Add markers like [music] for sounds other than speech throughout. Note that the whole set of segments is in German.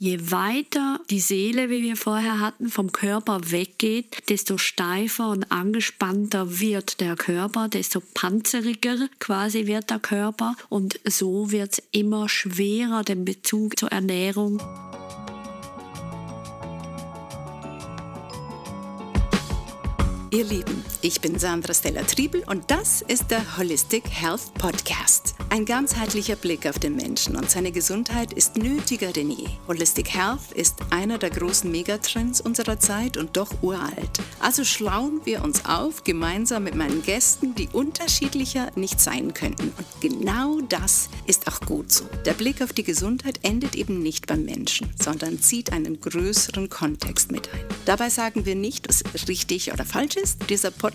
je weiter die Seele, wie wir vorher hatten, vom Körper weggeht, desto steifer und angespannter wird der Körper, desto panzeriger quasi wird der Körper und so wird es immer schwerer, den Bezug zur Ernährung. Ihr Lieben, ich bin Sandra Stella Triebel und das ist der Holistic Health Podcast. Ein ganzheitlicher Blick auf den Menschen und seine Gesundheit ist nötiger denn je. Holistic Health ist einer der großen Megatrends unserer Zeit und doch uralt. Also schlauen wir uns auf gemeinsam mit meinen Gästen, die unterschiedlicher nicht sein könnten. Und genau das ist auch gut so. Der Blick auf die Gesundheit endet eben nicht beim Menschen, sondern zieht einen größeren Kontext mit ein. Dabei sagen wir nicht, was richtig oder falsch ist. Dieser Podcast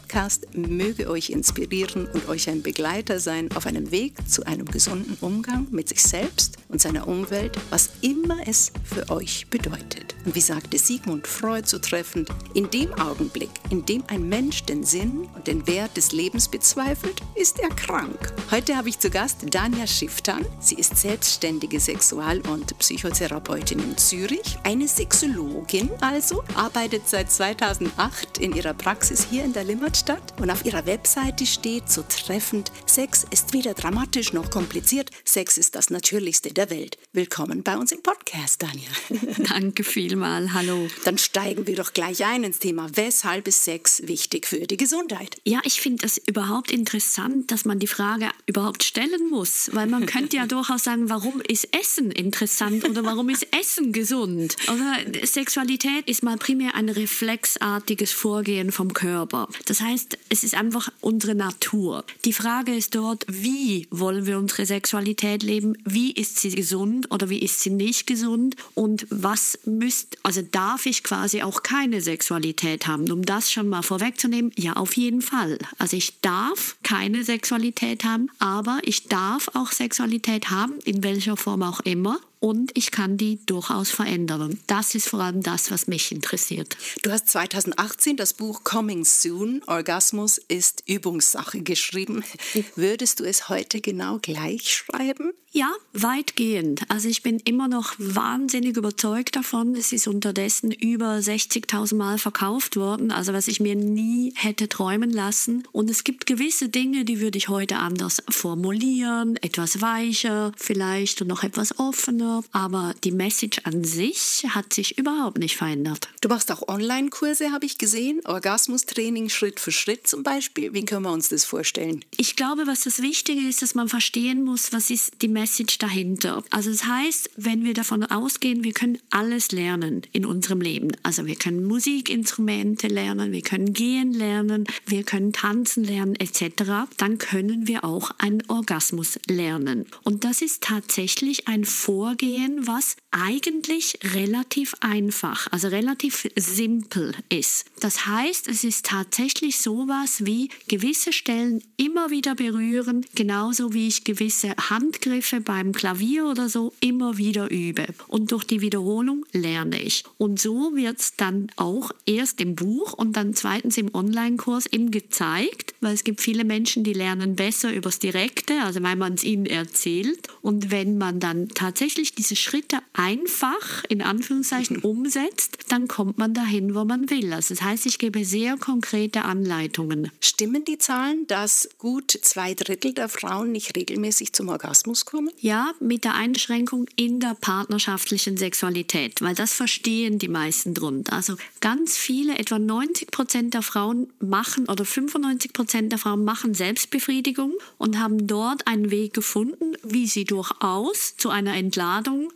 möge euch inspirieren und euch ein Begleiter sein auf einem Weg zu einem gesunden Umgang mit sich selbst und seiner Umwelt, was immer es für euch bedeutet. Und wie sagte Sigmund Freud so treffend, in dem Augenblick, in dem ein Mensch den Sinn und den Wert des Lebens bezweifelt, ist er krank. Heute habe ich zu Gast Dania Schiftan. Sie ist selbstständige Sexual- und Psychotherapeutin in Zürich, eine Sexologin also, arbeitet seit 2008 in ihrer Praxis hier in der Limmatstadt und auf ihrer Webseite steht so treffend, Sex ist weder dramatisch noch kompliziert, Sex ist das Natürlichste der Welt. Willkommen bei uns im Podcast, Dania. [laughs] [laughs] Danke vielmal, hallo. Dann steigen wir doch gleich ein ins Thema, weshalb ist Sex wichtig für die Gesundheit? Ja, ich finde es überhaupt interessant, dass man die Frage überhaupt stellen muss, weil man könnte ja [laughs] durchaus sagen, warum ist Essen interessant oder warum ist Essen gesund? Oder Sexualität ist mal primär ein reflexartiges Vorgehen vom Körper. Das heißt, es ist einfach unsere Natur. Die Frage ist dort, wie wollen wir unsere Sexualität leben? Wie ist sie gesund oder wie ist sie nicht gesund? Und was müsst, also darf ich quasi auch keine Sexualität haben? Um das schon mal vorwegzunehmen, ja, auf jeden Fall. Also ich darf keine Sexualität haben, aber ich darf auch Sexualität haben, in welcher Form auch immer und ich kann die durchaus verändern. Das ist vor allem das, was mich interessiert. Du hast 2018 das Buch Coming Soon, Orgasmus ist Übungssache geschrieben. Würdest du es heute genau gleich schreiben? Ja, weitgehend. Also ich bin immer noch wahnsinnig überzeugt davon. Es ist unterdessen über 60.000 Mal verkauft worden, also was ich mir nie hätte träumen lassen. Und es gibt gewisse Dinge, die würde ich heute anders formulieren, etwas weicher vielleicht und noch etwas offener. Aber die Message an sich hat sich überhaupt nicht verändert. Du machst auch Online-Kurse, habe ich gesehen. Orgasmustraining Schritt für Schritt zum Beispiel. Wie können wir uns das vorstellen? Ich glaube, was das Wichtige ist, dass man verstehen muss, was ist die Message dahinter. Also das heißt, wenn wir davon ausgehen, wir können alles lernen in unserem Leben. Also wir können Musikinstrumente lernen, wir können gehen lernen, wir können tanzen lernen etc. Dann können wir auch einen Orgasmus lernen. Und das ist tatsächlich ein Vorgehen, was eigentlich relativ einfach, also relativ simpel ist. Das heißt, es ist tatsächlich sowas wie gewisse Stellen immer wieder berühren, genauso wie ich gewisse Handgriffe Griffe beim Klavier oder so immer wieder übe. Und durch die Wiederholung lerne ich. Und so wird es dann auch erst im Buch und dann zweitens im Online-Kurs eben gezeigt, weil es gibt viele Menschen, die lernen besser übers Direkte, also weil man es ihnen erzählt. Und wenn man dann tatsächlich diese Schritte einfach in Anführungszeichen umsetzt, dann kommt man dahin, wo man will. Also das heißt, ich gebe sehr konkrete Anleitungen. Stimmen die Zahlen, dass gut zwei Drittel der Frauen nicht regelmäßig zum Orgasmus kommen? Ja, mit der Einschränkung in der partnerschaftlichen Sexualität, weil das verstehen die meisten drunter. Also ganz viele, etwa 90 Prozent der Frauen machen oder 95 Prozent der Frauen machen Selbstbefriedigung und haben dort einen Weg gefunden, wie sie durchaus zu einer Entladung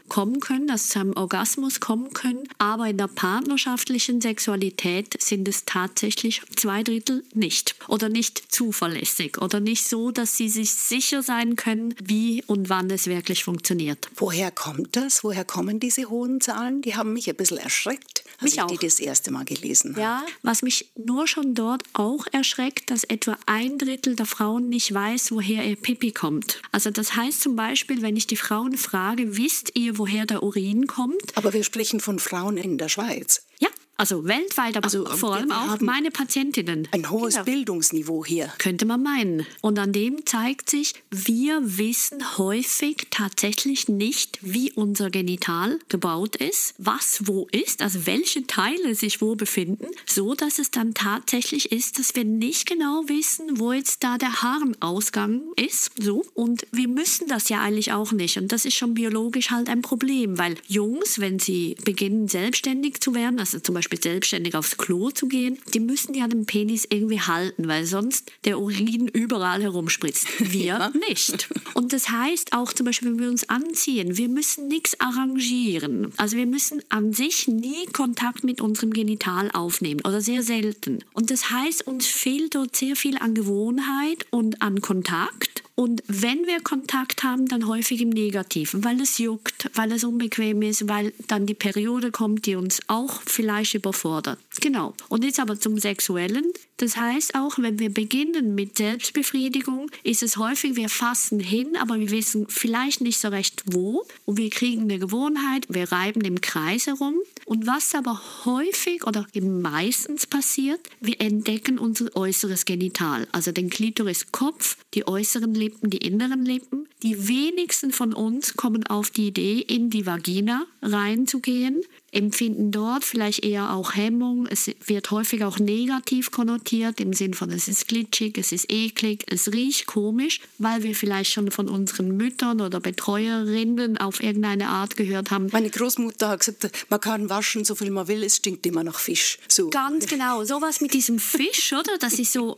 kommen können, also zu einem Orgasmus kommen können. Aber in der partnerschaftlichen Sexualität sind es tatsächlich zwei Drittel nicht oder nicht zuverlässig oder nicht so, dass sie sich sicher sein können, wie und wann es wirklich funktioniert. Woher kommt das? Woher kommen diese hohen Zahlen? Die haben mich ein bisschen erschreckt, als mich ich auch. die das erste Mal gelesen habe. Ja, was mich nur schon dort auch erschreckt, dass etwa ein Drittel der Frauen nicht weiß, woher ihr Pipi kommt. Also das heißt zum Beispiel, wenn ich die Frauen frage, wisst ihr, woher der Urin kommt? Aber wir sprechen von Frauen in der Schweiz. Ja, Also weltweit, aber Also, vor allem auch meine Patientinnen. Ein hohes Genau. Bildungsniveau hier. Könnte man meinen. Und an dem zeigt sich, wir wissen häufig tatsächlich nicht, wie unser Genital gebaut ist, was wo ist, also welche Teile sich wo befinden, so dass es dann tatsächlich ist, dass wir nicht genau wissen, wo jetzt da der Harnausgang ist. So. Und wir müssen das ja eigentlich auch nicht. Und das ist schon biologisch halt ein Problem, weil Jungs, wenn sie beginnen, selbstständig zu werden, also zum Beispiel selbstständig aufs Klo zu gehen, die müssen ja den Penis irgendwie halten, weil sonst der Urin überall herumspritzt. [laughs] Wir nicht. Und das heißt auch zum Beispiel, wenn wir uns anziehen, wir müssen nichts arrangieren. Also wir müssen an sich nie Kontakt mit unserem Genital aufnehmen oder sehr selten. Und das heißt, uns fehlt dort sehr viel an Gewohnheit und an Kontakt. Und wenn wir Kontakt haben, dann häufig im Negativen, weil es juckt, weil es unbequem ist, weil dann die Periode kommt, die uns auch vielleicht überfordert. Genau. Und jetzt aber zum Sexuellen. Das heißt auch, wenn wir beginnen mit Selbstbefriedigung, ist es häufig, wir fassen hin, aber wir wissen vielleicht nicht so recht wo. Und wir kriegen eine Gewohnheit, wir reiben im Kreis herum. Und was aber häufig oder meistens passiert, wir entdecken unser äußeres Genital, also den Klitoriskopf, die äußeren Lippen, die inneren Lippen. Die wenigsten von uns kommen auf die Idee, in die Vagina reinzugehen, empfinden dort vielleicht eher auch Hemmung. Es wird häufig auch negativ konnotiert im Sinn von, es ist glitschig, es ist eklig, es riecht komisch, weil wir vielleicht schon von unseren Müttern oder Betreuerinnen auf irgendeine Art gehört haben, Meine Großmutter hat gesagt, man kann waschen, so viel man will, es stinkt immer nach Fisch. So. Ganz genau, sowas mit diesem Fisch, oder? Das ist so?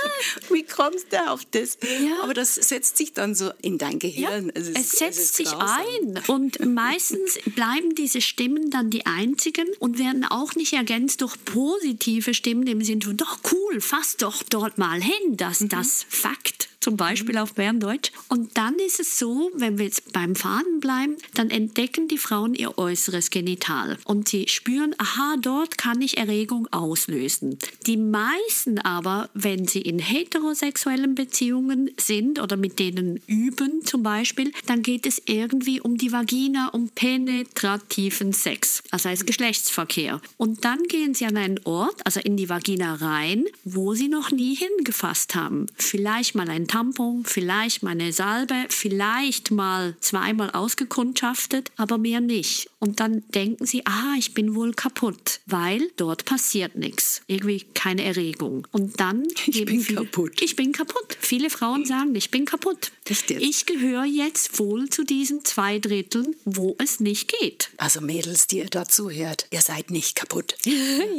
[laughs] Wie kommst du auf das? Ja. Aber das setzt sich dann so in dein Gehirn. es, ist- setzt ist sich grausam. ein und meistens bleiben diese Stimmen dann die einzigen und werden auch nicht ergänzt durch positive Stimmen im Sinne von, doch cool, fass doch dort mal hin, das, das Fakt. Zum Beispiel auf Berndeutsch. Und dann ist es so, wenn wir jetzt beim Faden bleiben, dann entdecken die Frauen ihr äußeres Genital. Und sie spüren, aha, dort kann ich Erregung auslösen. Die meisten aber, wenn sie in heterosexuellen Beziehungen sind oder mit denen üben zum Beispiel, dann geht es irgendwie um die Vagina, um penetrativen Sex, also als Geschlechtsverkehr. Und dann gehen sie an einen Ort, also in die Vagina rein, wo sie noch nie hingefasst haben. Vielleicht mal ein Tampon, vielleicht mal eine Salbe, vielleicht mal zweimal ausgekundschaftet, aber mehr nicht. Und dann denken sie, ah, ich bin wohl kaputt, weil dort passiert nichts. Irgendwie keine Erregung. Und dann [laughs] Ich bin viele, kaputt. Ich bin kaputt. Viele Frauen sagen, ich bin kaputt. Ich gehöre jetzt wohl zu diesen zwei Dritteln, wo es nicht geht. Also Mädels, die ihr dazu hört, ihr seid nicht kaputt. [laughs]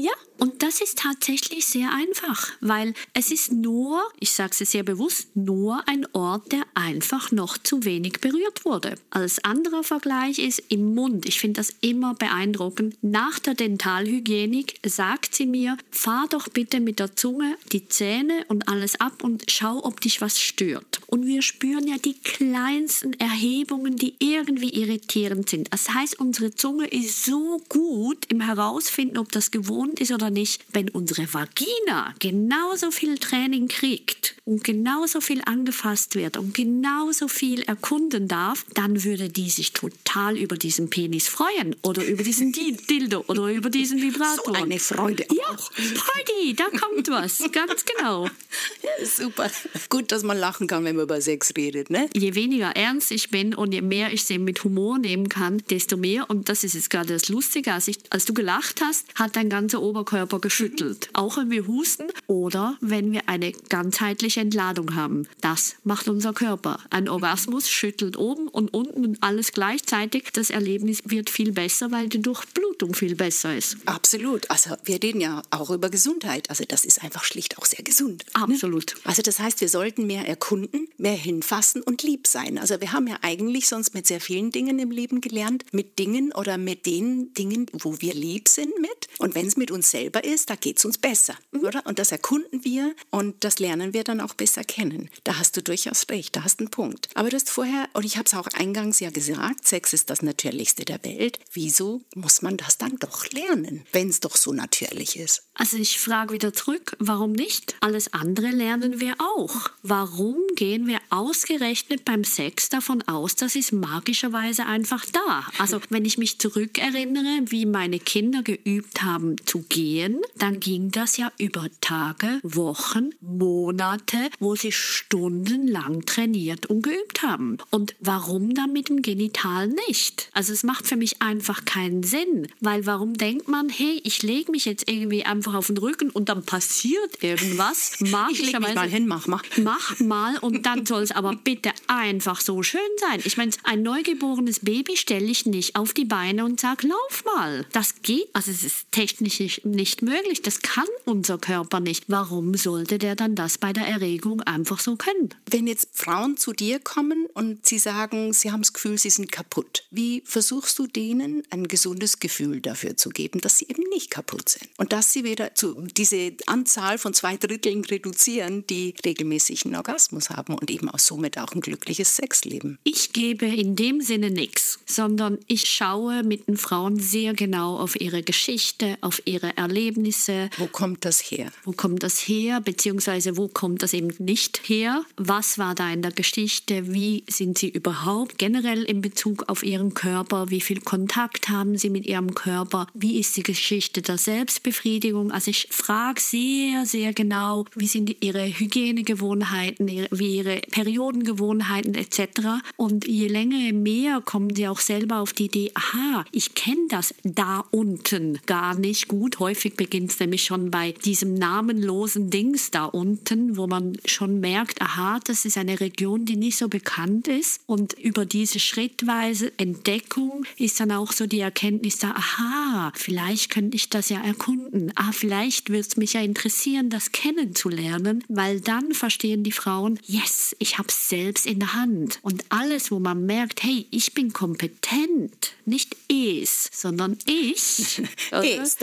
Ja, und das ist tatsächlich sehr einfach, weil es ist nur, ich sage es sehr bewusst, nur ein Ort, der einfach noch zu wenig berührt wurde. Als anderer Vergleich ist im Mund. Ich finde das immer beeindruckend. Nach der Dentalhygienik sagt sie mir, fahr doch bitte mit der Zunge die Zähne und alles ab und schau, ob dich was stört. Und wir spüren ja die kleinsten Erhebungen, die irgendwie irritierend sind. Das heißt, unsere Zunge ist so gut im Herausfinden, ob das gewohnt ist oder nicht. Wenn unsere Vagina genauso viel Training kriegt und genauso viel angefasst wird und genauso viel erkunden darf, dann würde die sich total über diesen Penis freuen oder über diesen Di- Dildo oder über diesen Vibrator. So eine Freude Ja, auch. Freude, da kommt was, ganz genau. Ja, [laughs] super. Gut, dass man lachen kann, wenn man über Sex redet, ne? je weniger ernst ich bin und je mehr ich sie mit Humor nehmen kann, desto mehr, und das ist jetzt gerade das Lustige, als, ich, als du gelacht hast, hat dein ganzer Oberkörper geschüttelt. Auch wenn wir husten oder wenn wir eine ganzheitliche Entladung haben. Das macht unser Körper. Ein Orgasmus schüttelt oben und unten und alles gleichzeitig. Das Erlebnis wird viel besser, weil die Durchblutung viel besser ist. Absolut. Also wir reden ja auch über Gesundheit. Also das ist einfach schlicht auch sehr gesund. Absolut. Also das heißt, wir sollten mehr erkunden, mehr hinfassen und lieb sein. Also wir haben ja eigentlich sonst mit sehr vielen Dingen im Leben gelernt, mit Dingen oder mit den Dingen, wo wir lieb sind mit. Und wenn es mit uns selber ist, da geht es uns besser, oder? Und das erkunden wir und das lernen wir dann auch besser kennen. Da hast du durchaus recht, da hast du einen Punkt. Aber du hast vorher, und ich habe es auch eingangs ja gesagt, Sex ist das Natürlichste der Welt. Wieso muss man das dann doch lernen, wenn es doch so natürlich ist? Also ich frage wieder zurück, warum nicht? Alles andere lernen wir auch. Warum gehen wir ausgerechnet beim Sex davon aus, das ist magischerweise einfach da? Also wenn ich mich zurückerinnere, wie meine Kinder geübt haben zu gehen, dann ging das ja über Tage, Wochen, Monate, wo sie stundenlang trainiert und geübt haben. Und warum dann mit dem Genital nicht? Also es macht für mich einfach keinen Sinn, weil warum denkt man, hey, ich lege mich jetzt irgendwie einfach auf den Rücken und dann passiert irgendwas. [laughs] Ich leg mich mal hin, mach mal. [laughs] Mach mal und dann soll es aber bitte einfach so schön sein. Ich meine, ein neugeborenes Baby stelle ich nicht auf die Beine und sage, lauf mal. Das geht, also es ist technisch nicht möglich. Das kann unser Körper nicht. Warum sollte der dann das bei der Erregung einfach so können? Wenn jetzt Frauen zu dir kommen und sie sagen, sie haben das Gefühl, sie sind kaputt, wie versuchst du denen ein gesundes Gefühl dafür zu geben, dass sie eben nicht kaputt sind und dass sie wieder zu diese Anzahl von zwei Dritteln reduzieren, die regelmäßig einen Orgasmus haben und eben auch somit auch ein glückliches Sexleben? Ich gebe in dem Sinne nichts, sondern ich schaue mit den Frauen sehr genau auf ihre Geschichte, auf ihre Erlebnisse. Wo kommt das her? Wo kommt das her, beziehungsweise wo kommt das eben nicht her? Was war da in der Geschichte? Wie sind sie überhaupt generell in Bezug auf ihren Körper? Wie viel Kontakt haben sie mit ihrem Körper? Wie ist die Geschichte der Selbstbefriedigung? Also ich frage sehr, sehr genau, wie sind ihre Hygienegewohnheiten, wie ihre Periodengewohnheiten etc. Und je länger, je mehr kommen sie auch selber auf die Idee, aha, ich kenne das da unten gar nicht gut. Häufig beginnt es nämlich schon bei diesem namenlosen Dings da unten, wo man schon merkt, aha, das ist eine Region, die nicht so bekannt ist. Und über diese schrittweise Entdeckung ist dann auch so die Erkenntnis da, aha, vielleicht könnte ich das ja erkunden. Ah, vielleicht wird es mich ja interessieren, das kennenzulernen, weil dann verstehen die Frauen, yes, ich habe es selbst in der Hand. Und alles, wo man merkt, hey, ich bin kompetent, nicht es, sondern ich. [laughs] es,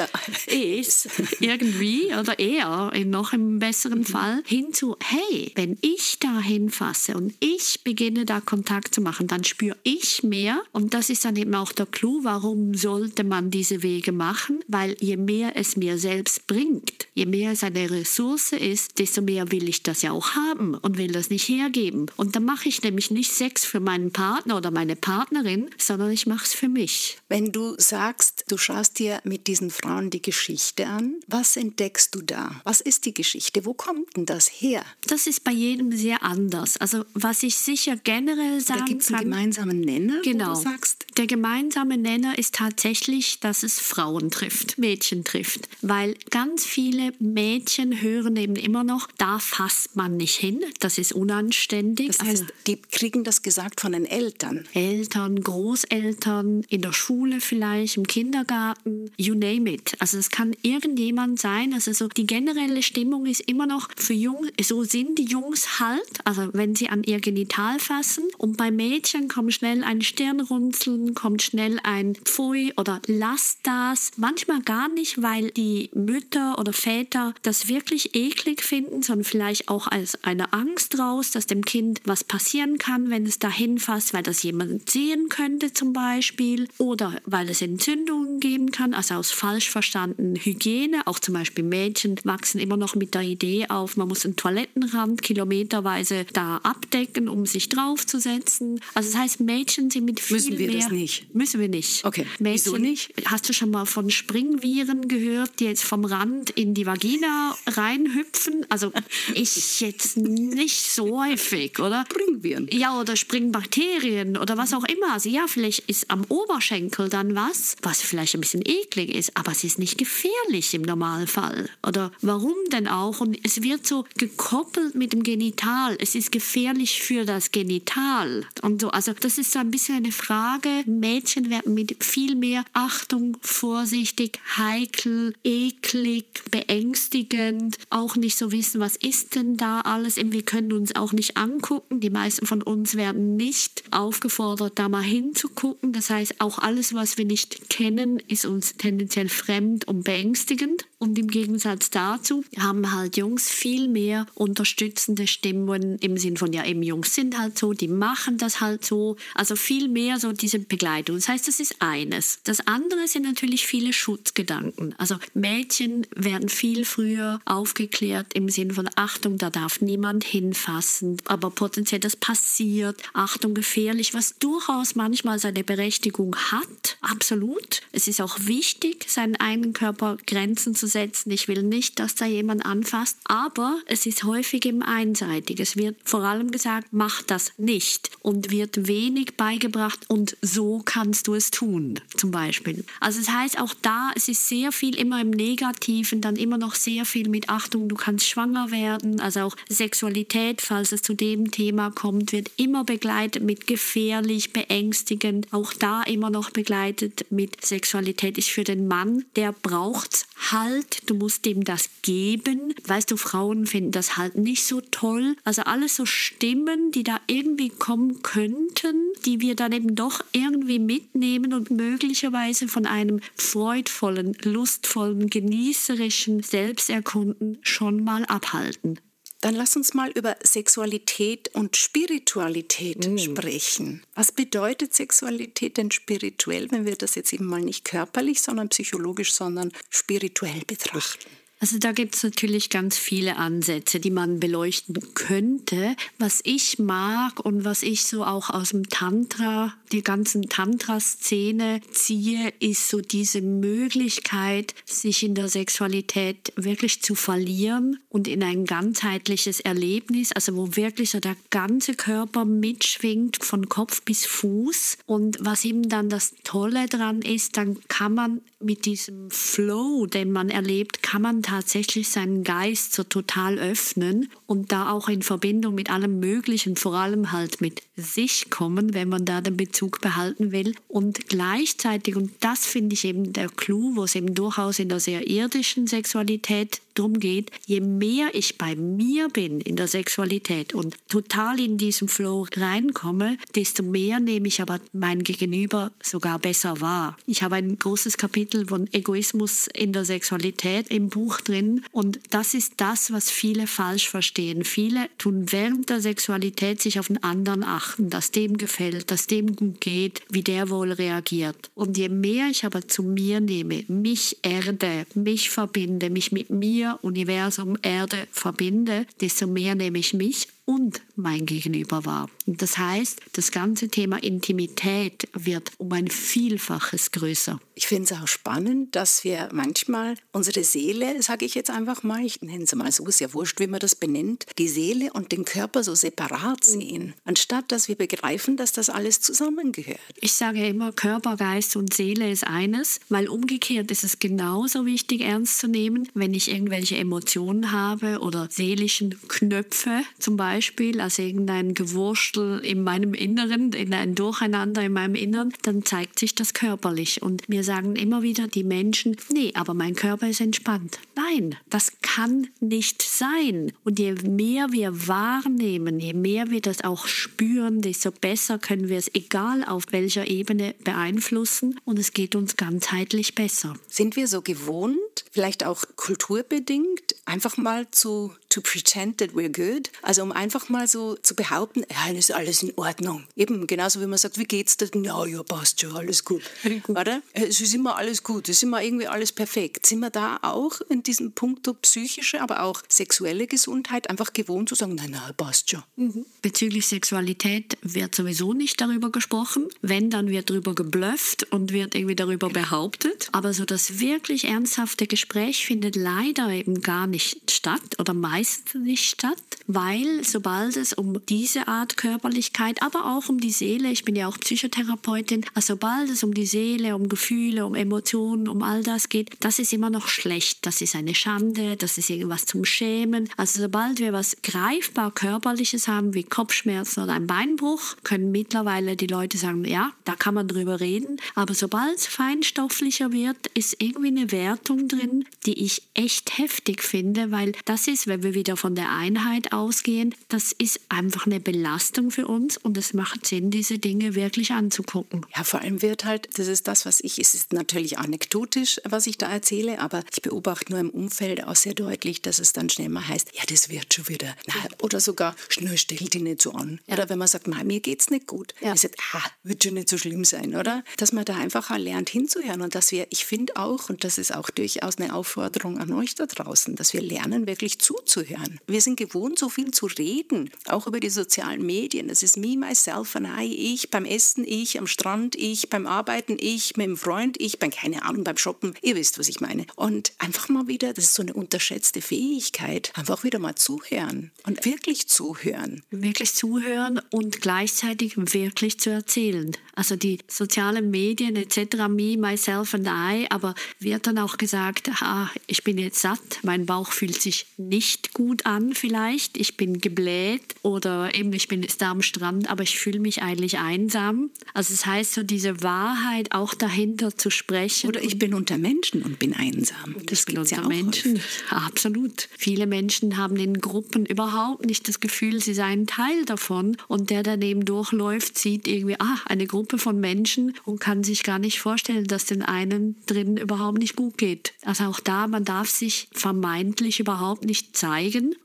es, irgendwie, oder er, in noch im besseren mhm. Fall, hinzu, hey, wenn ich da hinfasse und ich beginne da Kontakt zu machen, dann spüre ich mehr. Und das ist dann eben auch der Clou, warum sollte man diese Wege machen? Weil je mehr es mir selbst bringt, je mehr es eine Ressource ist, desto mehr will ich das ja auch haben und will das nicht hergeben. Und dann mache ich nämlich nicht Sex für meinen Partner oder meine Partnerin, sondern ich mache es für mich. Wenn du sagst, du schaust dir mit diesen Frauen die Geschichte an, was entdeckst du da? Was ist die Geschichte? Wo kommt denn das her? Das ist bei jedem sehr anders. Also was ich sicher generell sagen da gibt's kann. einen gemeinsamen Nenner, genau. wo du sagst? Der gemeinsame Nenner ist tatsächlich, dass es Frauen trifft, Mädchen trifft. Weil ganz viele Mädchen hören eben immer noch, da fasst man nicht hin, das ist unanständig. Das heißt, also, die kriegen das gesagt von den Eltern. Eltern, Großeltern, in der Schule vielleicht, im Kindergarten, you name it. Also es kann irgendjemand sein, also so die generelle Stimmung ist immer noch für Jungs, so sind die Jungs halt, also wenn sie an ihr Genital fassen und bei Mädchen kommt schnell ein Stirnrunzeln, kommt schnell ein Pfui oder lass das. Manchmal gar nicht, weil die Mütter oder Väter das wirklich eklig finden, sondern vielleicht auch als eine Angst raus, dass dem Kind was passieren kann, wenn es dahin fasst, weil das jemand sehen könnte zum Beispiel oder weil es Entzündungen geben kann, also aus falsch verstandenen Hygiene. Auch zum Beispiel Mädchen wachsen immer noch mit der Idee auf, man muss einen Toilettenrand kilometerweise da abdecken, um sich draufzusetzen. Also das heißt, Mädchen sind mit viel Müssen wir mehr, das nicht? Müssen wir nicht. Okay. Mädchen, Wieso nicht? Hast du schon mal von Springviren gehört, die jetzt vom Rand in die Vagina reinhüpfen? Also [laughs] ich jetzt nicht so häufig, oder? Springviren. Ja, oder Springbakterien oder was auch immer. Also ja, vielleicht ist am Oberschenkel dann was, was vielleicht ein bisschen eklig ist, aber es ist nicht gefährlich im Normalfall. Oder warum denn auch? Und es wird so gekoppelt mit dem Genital. Es ist gefährlich für das Genital. Und so, also das ist so ein bisschen eine Frage, Mädchen werden mit viel mehr Achtung, vorsichtig, heikel, eklig, beängstigend, auch nicht so wissen, was ist denn da alles. Wir können uns auch nicht angucken. Die meisten von uns werden nicht aufgefordert, da mal hinzugucken. Das heißt, auch alles, was wir nicht kennen, ist uns tendenziell fremd und beängstigend. Und im Gegensatz dazu haben halt Jungs viel mehr unterstützende Stimmen im Sinn von, ja, eben Jungs sind halt so, die machen das halt so. Also viel mehr so diese Begleitung. Das heißt, das ist eines. Das andere sind natürlich viele Schutzgedanken. Also Mädchen werden viel früher aufgeklärt im Sinn von Achtung, da darf niemand hinfassen, aber potenziell das passiert. Achtung, gefährlich, was durchaus manchmal seine Berechtigung hat. Absolut. Es ist auch wichtig, seinen eigenen Körper Grenzen zu setzen. Ich will nicht, dass da jemand anfasst, aber es ist häufig eben einseitig. Es wird vor allem gesagt, mach das nicht und wird wenig beigebracht und so kannst du es tun, zum Beispiel. Also das heißt auch da, es ist sehr viel immer im Negativen, dann immer noch sehr viel mit Achtung, du kannst schwanger werden, also auch Sexualität, falls es zu dem Thema kommt, wird immer begleitet mit gefährlich, beängstigend, auch da immer noch begleitet mit Sexualität ist für den Mann, der braucht halt, du musst ihm das geben. Weißt du, Frauen finden das halt nicht so toll. Also alles so Stimmen, die da irgendwie kommen könnten, die wir dann eben doch irgendwie mitnehmen und möglicherweise von einem freudvollen, lustvollen, genießerischen Selbsterkunden schon mal abhalten. Dann lass uns mal über Sexualität und Spiritualität mm. sprechen. Was bedeutet Sexualität denn spirituell, wenn wir das jetzt eben mal nicht körperlich, sondern psychologisch, sondern spirituell betrachten? Also da gibt es natürlich ganz viele Ansätze, die man beleuchten könnte. Was ich mag und was ich so auch aus dem Tantra, die ganzen Tantra-Szene ziehe, ist so diese Möglichkeit, sich in der Sexualität wirklich zu verlieren und in ein ganzheitliches Erlebnis, also wo wirklich so der ganze Körper mitschwingt, von Kopf bis Fuß. Und was eben dann das Tolle dran ist, dann kann man mit diesem Flow, den man erlebt, kann man tatsächlich seinen Geist so total öffnen und da auch in Verbindung mit allem Möglichen, vor allem halt mit sich kommen, wenn man da den Bezug behalten will. Und gleichzeitig, und das finde ich eben der Clou, wo es eben durchaus in der sehr irdischen Sexualität drum geht, je mehr ich bei mir bin in der Sexualität und total in diesen Flow reinkomme, desto mehr nehme ich aber mein Gegenüber sogar besser wahr. Ich habe ein großes Kapitel von Egoismus in der Sexualität im Buch drin und das ist das, was viele falsch verstehen. Viele tun während der Sexualität sich auf den anderen achten, dass dem gefällt, dass dem gut geht, wie der wohl reagiert. Und je mehr ich aber zu mir nehme, mich erde, mich verbinde, mich mit mir Universum, Erde verbinde, desto mehr nehme ich mich und mein Gegenüber. Und das heißt, das ganze Thema Intimität wird um ein Vielfaches größer. Ich finde es auch spannend, dass wir manchmal unsere Seele, sage ich jetzt einfach mal, ich nenne es mal so, ist ja wurscht, wie man das benennt, die Seele und den Körper so separat mhm. sehen, anstatt dass wir begreifen, dass das alles zusammengehört. Ich sage immer, Körper, Geist und Seele ist eines, weil umgekehrt ist es genauso wichtig, ernst zu nehmen, wenn ich irgendwelche Emotionen habe oder seelischen Knöpfe zum Beispiel Beispiel, also irgendein Gewurstel in meinem Inneren, in ein Durcheinander in meinem Inneren, dann zeigt sich das körperlich. Und mir sagen immer wieder die Menschen, nee, aber mein Körper ist entspannt. Nein, das kann nicht sein. Und je mehr wir wahrnehmen, je mehr wir das auch spüren, desto besser können wir es, egal auf welcher Ebene, beeinflussen. Und es geht uns ganzheitlich besser. Sind wir so gewohnt, vielleicht auch kulturbedingt, einfach mal zu to pretend that we're good, also um einfach mal so zu behaupten, ja, ist alles in Ordnung. Eben genauso wie man sagt, wie geht's dir? Ja, ja, passt schon, alles gut. gut. Oder? Es ist immer alles gut, es ist immer irgendwie alles perfekt. Sind wir da auch in diesem Punkt psychische, aber auch sexuelle Gesundheit einfach gewohnt zu sagen, nein, nein, passt schon. Mhm. Bezüglich Sexualität wird sowieso nicht darüber gesprochen. Wenn, dann wird darüber geblufft und wird irgendwie darüber behauptet. Aber so das wirklich ernsthafte Gespräch findet leider eben gar nicht statt oder meist meist nicht statt, weil sobald es um diese Art Körperlichkeit, aber auch um die Seele, ich bin ja auch Psychotherapeutin, also sobald es um die Seele, um Gefühle, um Emotionen, um all das geht, das ist immer noch schlecht. Das ist eine Schande, das ist irgendwas zum Schämen. Also sobald wir was greifbar körperliches haben, wie Kopfschmerzen oder ein Beinbruch, können mittlerweile die Leute sagen, ja, da kann man drüber reden. Aber sobald es feinstofflicher wird, ist irgendwie eine Wertung drin, die ich echt heftig finde, weil das ist, wenn wir wieder von der Einheit ausgehen, das ist einfach eine Belastung für uns und es macht Sinn, diese Dinge wirklich anzugucken. Ja, vor allem wird halt, das ist das, was ich, es ist natürlich anekdotisch, was ich da erzähle, aber ich beobachte nur im Umfeld auch sehr deutlich, dass es dann schnell mal heißt, ja, das wird schon wieder. Na, oder sogar, schnell stell dich nicht so an. Ja. Oder wenn man sagt, mir geht's nicht gut. Ja. Ich sage, ah, wird schon nicht so schlimm sein, oder? Dass man da einfach lernt hinzuhören und dass wir, ich finde auch, und das ist auch durchaus eine Aufforderung an euch da draußen, dass wir lernen, wirklich zuzuhören. Wir sind gewohnt, so viel zu reden, auch über die sozialen Medien. Das ist me, myself and I, ich beim Essen, ich am Strand, ich beim Arbeiten, ich mit dem Freund, ich beim, keine Ahnung, beim Shoppen. Ihr wisst, was ich meine. Und einfach mal wieder, das ist so eine unterschätzte Fähigkeit, einfach wieder mal zuhören und wirklich zuhören. Wirklich zuhören und gleichzeitig wirklich zu erzählen. Also die sozialen Medien etc., me, myself and I, aber wird dann auch gesagt, ah, ich bin jetzt satt, mein Bauch fühlt sich nicht gut an vielleicht, ich bin gebläht oder eben ich bin da am Strand, aber ich fühle mich eigentlich einsam. Also es das heißt so diese Wahrheit auch dahinter zu sprechen. Oder ich bin unter Menschen und bin einsam. Das bin unter ja Menschen. Häufig. [laughs] Absolut. Viele Menschen haben in Gruppen überhaupt nicht das Gefühl, sie seien Teil davon und der daneben durchläuft, sieht irgendwie, ah, eine Gruppe von Menschen und kann sich gar nicht vorstellen, dass den einen drin überhaupt nicht gut geht. Also auch da, man darf sich vermeintlich überhaupt nicht zeigen.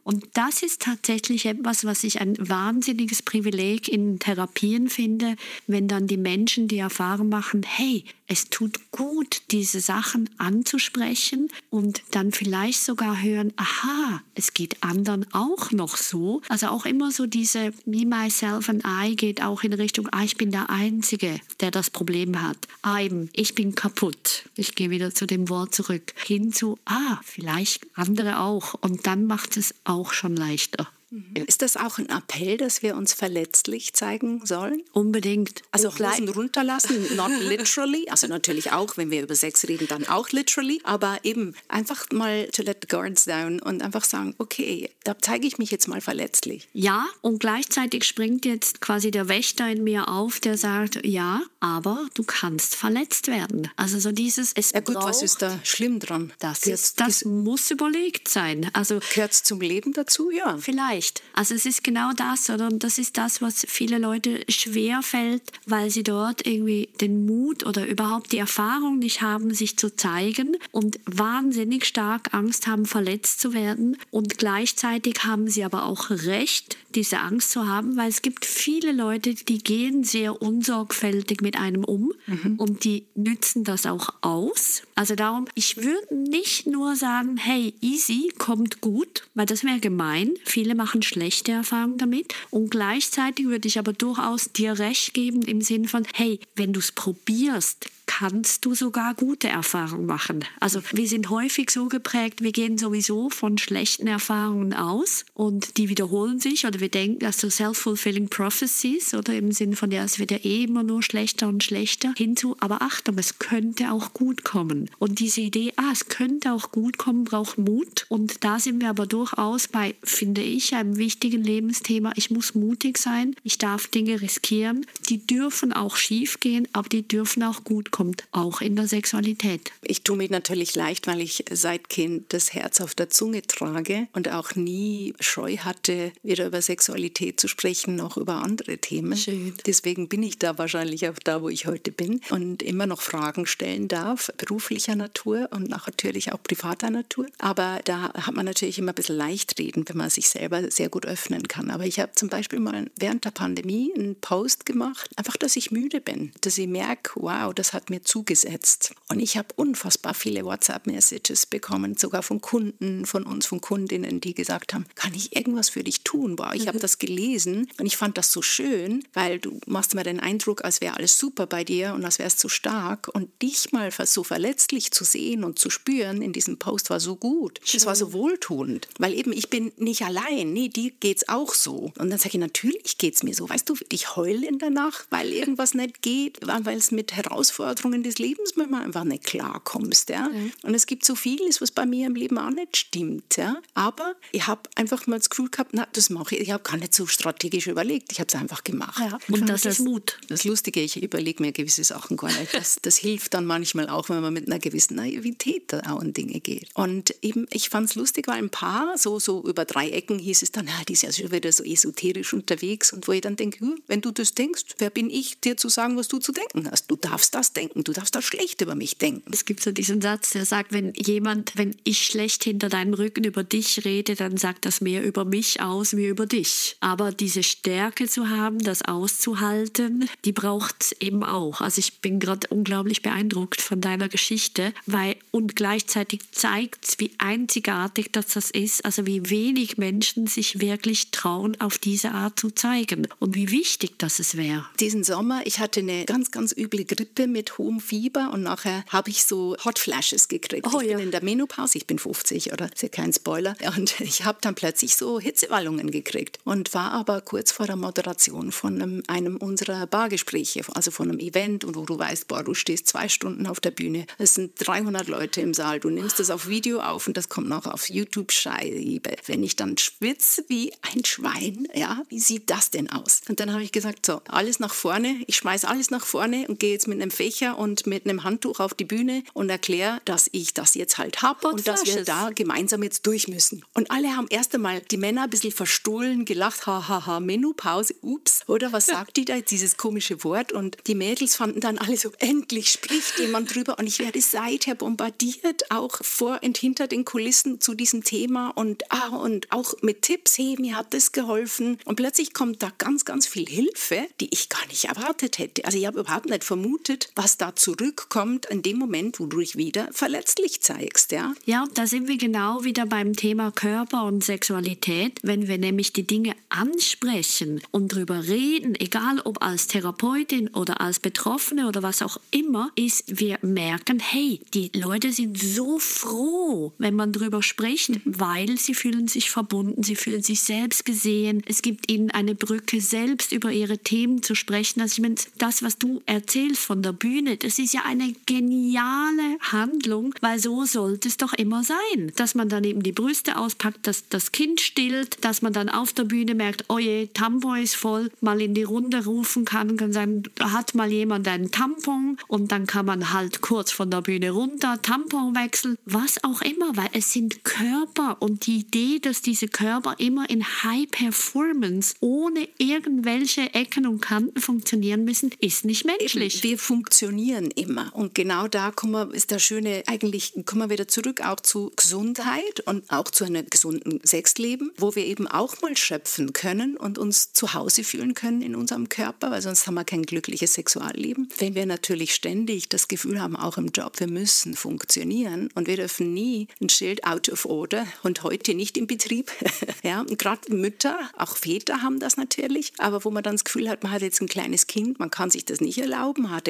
Und das ist tatsächlich etwas, was ich ein wahnsinniges Privileg in Therapien finde, wenn dann die Menschen die Erfahrung machen, hey, es tut gut, diese Sachen anzusprechen und dann vielleicht sogar hören, aha, es geht anderen auch noch so. Also auch immer so diese Me, Myself and I geht auch in Richtung, ah, ich bin der Einzige, der das Problem hat. Ah, eben, ich bin kaputt. Ich gehe wieder zu dem Wort zurück. Hin zu, ah, vielleicht andere auch. Und dann macht es auch schon leichter. Mhm. Ist das auch ein Appell, dass wir uns verletzlich zeigen sollen? Unbedingt. Also Hosen runterlassen, not literally. Also natürlich auch, wenn wir über Sex reden, dann auch literally. Aber eben einfach mal to let the guards down und einfach sagen, okay, da zeige ich mich jetzt mal verletzlich. Ja, und gleichzeitig springt jetzt quasi der Wächter in mir auf, der sagt, ja, aber du kannst verletzt werden. Also so dieses, es Ja gut, braucht, was ist da schlimm dran? Das, ist, das muss überlegt sein. Also Gehört es zum Leben dazu? Ja. Vielleicht nicht. Also es ist genau das, oder? Und das ist das, was viele Leute schwer fällt, weil sie dort irgendwie den Mut oder überhaupt die Erfahrung nicht haben, sich zu zeigen und wahnsinnig stark Angst haben, verletzt zu werden. Und gleichzeitig haben sie aber auch Recht, diese Angst zu haben, weil es gibt viele Leute, die gehen sehr unsorgfältig mit einem um mhm. und die nützen das auch aus. Also darum, ich würde nicht nur sagen, hey, easy, kommt gut, weil das wäre gemein. Viele machen schlechte Erfahrungen damit. Und gleichzeitig würde ich aber durchaus dir recht geben im Sinn von, hey, wenn du es probierst, kannst du sogar gute Erfahrungen machen. Also wir sind häufig so geprägt, wir gehen sowieso von schlechten Erfahrungen aus und die wiederholen sich oder wir denken, dass so self-fulfilling prophecies oder im Sinne von, ja, es wird ja eh immer nur schlechter und schlechter hinzu, aber Achtung, es könnte auch gut kommen. Und diese Idee, ah, es könnte auch gut kommen, braucht Mut und da sind wir aber durchaus bei, finde ich, einem wichtigen Lebensthema. Ich muss mutig sein, ich darf Dinge riskieren, die dürfen auch schief gehen, aber die dürfen auch gut kommt, auch in der Sexualität. Ich tue mir natürlich leicht, weil ich seit Kind das Herz auf der Zunge trage und auch nie Scheu hatte, weder über Sexualität zu sprechen noch über andere Themen. Schön. Deswegen bin ich da wahrscheinlich auch da, wo ich heute bin und immer noch Fragen stellen darf, beruflicher Natur und natürlich auch privater Natur. Aber da hat man natürlich immer ein bisschen leicht reden, wenn man sich selber sehr gut öffnen kann. Aber ich habe zum Beispiel mal während der Pandemie einen Post gemacht, einfach, dass ich müde bin, dass ich merke, wow, das hat mir zugesetzt. Und ich habe unfassbar viele WhatsApp-Messages bekommen, sogar von Kunden, von uns, von Kundinnen, die gesagt haben, kann ich irgendwas für dich tun? Boah, ich habe das gelesen und ich fand das so schön, weil du machst mir den Eindruck, als wäre alles super bei dir und als wärst du stark. Und dich mal so verletzlich zu sehen und zu spüren in diesem Post war so gut. Es war so wohltuend, weil eben ich bin nicht allein. Nee, dir geht's auch so. Und dann sage ich, natürlich geht es mir so. Weißt du, ich heule in der Nacht, weil irgendwas nicht geht, weil es mit Herausforderungen des Lebens manchmal einfach nicht klarkommst. Ja? Mhm. Und es gibt so vieles, was bei mir im Leben auch nicht stimmt. Ja? Aber ich habe einfach mal das Gefühl gehabt, na, das mache ich. Ich habe gar nicht so strategisch überlegt. Ich habe es einfach gemacht. Ja, und, und das, das, ist Mut. Das Lustige, ich überlege mir gewisse Sachen gar nicht. Das, das hilft dann manchmal auch, wenn man mit einer gewissen Naivität da auch an Dinge geht. Und eben, ich fand es lustig, weil ein paar, so, so über drei Ecken hieß es dann, ja, die ist ja schon wieder so esoterisch unterwegs. Und wo ich dann denke, hm, wenn du das denkst, wer bin ich, dir zu sagen, was du zu denken hast? Du darfst das denken, du darfst das schlecht über mich denken. Es gibt so diesen Satz, der sagt, wenn jemand, wenn ich schlecht hinter deinem Rücken über dich rede, dann sagt das mehr über mich aus wie über dich. Aber diese Stärke zu haben, das auszuhalten, die braucht es eben auch. Also ich bin gerade unglaublich beeindruckt von deiner Geschichte, weil und gleichzeitig zeigt, wie einzigartig das, das ist, also wie wenig Menschen sich wirklich trauen, auf diese Art zu zeigen und wie wichtig das es wäre. Diesen Sommer, ich hatte eine ganz, ganz üble Grippe mit hohem Fieber und nachher habe ich so Hot Flashes gekriegt. Oh, ich ja. bin in der Menopause, ich bin 50 oder ist ja kein Spoiler [laughs] und ich habe dann plötzlich so Hitzewallungen gekriegt und war aber kurz vor der Moderation von einem, einem unserer Bargespräche, also von einem Event und wo du weißt, boah, du stehst zwei Stunden auf der Bühne, es sind 300 Leute im Saal, du nimmst das auf Video auf und das kommt noch auf YouTube-Scheibe. Wenn ich dann schwitze wie ein Schwein, ja, wie sieht das denn aus? Und dann habe ich gesagt, so, alles nach vorne, ich schmeiße alles nach vorne und gehe jetzt mit einem Fächer und mit einem Handtuch auf die Bühne und erkläre, dass ich das jetzt halt habe und, dass wir da gemeinsam jetzt durch müssen. Und alle haben erst einmal die Männer ein bisschen verstohlen gelacht, hahaha, ha, ha, Menopause, ups, oder was [laughs] sagt die da jetzt, dieses komische Wort? Und die Mädels fanden dann alle so, endlich spricht jemand drüber und ich werde seither bombardiert, auch vor und hinter den Kulissen zu diesem Thema und, ah, und auch mit Tipps, hey, mir hat das geholfen. Und plötzlich kommt da ganz, ganz viel Hilfe, die ich gar nicht erwartet hätte. Also ich habe überhaupt nicht vermutet, was da zurückkommt in dem Moment, wo du dich wieder verletzlich zeigst. Ja, ja da sind wir genau wieder beim Thema Körper und Sexualität. Wenn wir nämlich die Dinge ansprechen und drüber reden, egal ob als Therapeutin oder als Betroffene oder was auch immer, ist, wir merken, hey, die Leute sind so froh, wenn man drüber spricht, weil sie fühlen sich verbunden, sie fühlen sich selbst gesehen. Es gibt ihnen eine Brücke, selbst über ihre Themen zu sprechen. Also ich meine, das, was du erzählst von der Bühne, das ist ja eine geniale Handlung, weil so sollte es doch immer sein, dass man dann eben die Brüste auspackt, dass das Kind stillt, dass man dann auf der Bühne merkt, oh je, Tampon ist voll, mal in die Runde rufen kann, kann sagen, hat mal jemand einen Tampon und dann kann man halt kurz von der Bühne runter, Tamponwechsel, was auch immer, weil es sind Körper und die Idee, dass diese Körper immer in High Performance ohne irgendwelche Ecken und Kanten funktionieren müssen, ist nicht menschlich. Wir funktionieren immer und genau da kommen wir, ist das Schöne, eigentlich kommen wir wieder zurück auch zu Gesundheit und auch zu einem gesunden Sexleben, wo wir eben auch mal schöpfen können und uns zu Hause fühlen können in unserem Körper, weil sonst haben wir kein glückliches Sexualleben. Wenn wir natürlich ständig das Gefühl haben, auch im Job, wir müssen funktionieren und wir dürfen nie ein Schild out of order und heute nicht im Betrieb. [laughs] ja, gerade Mütter, auch Väter haben das natürlich, aber wo man dann das Gefühl hat, man hat jetzt ein kleines Kind, man kann sich das nicht erlauben, man hat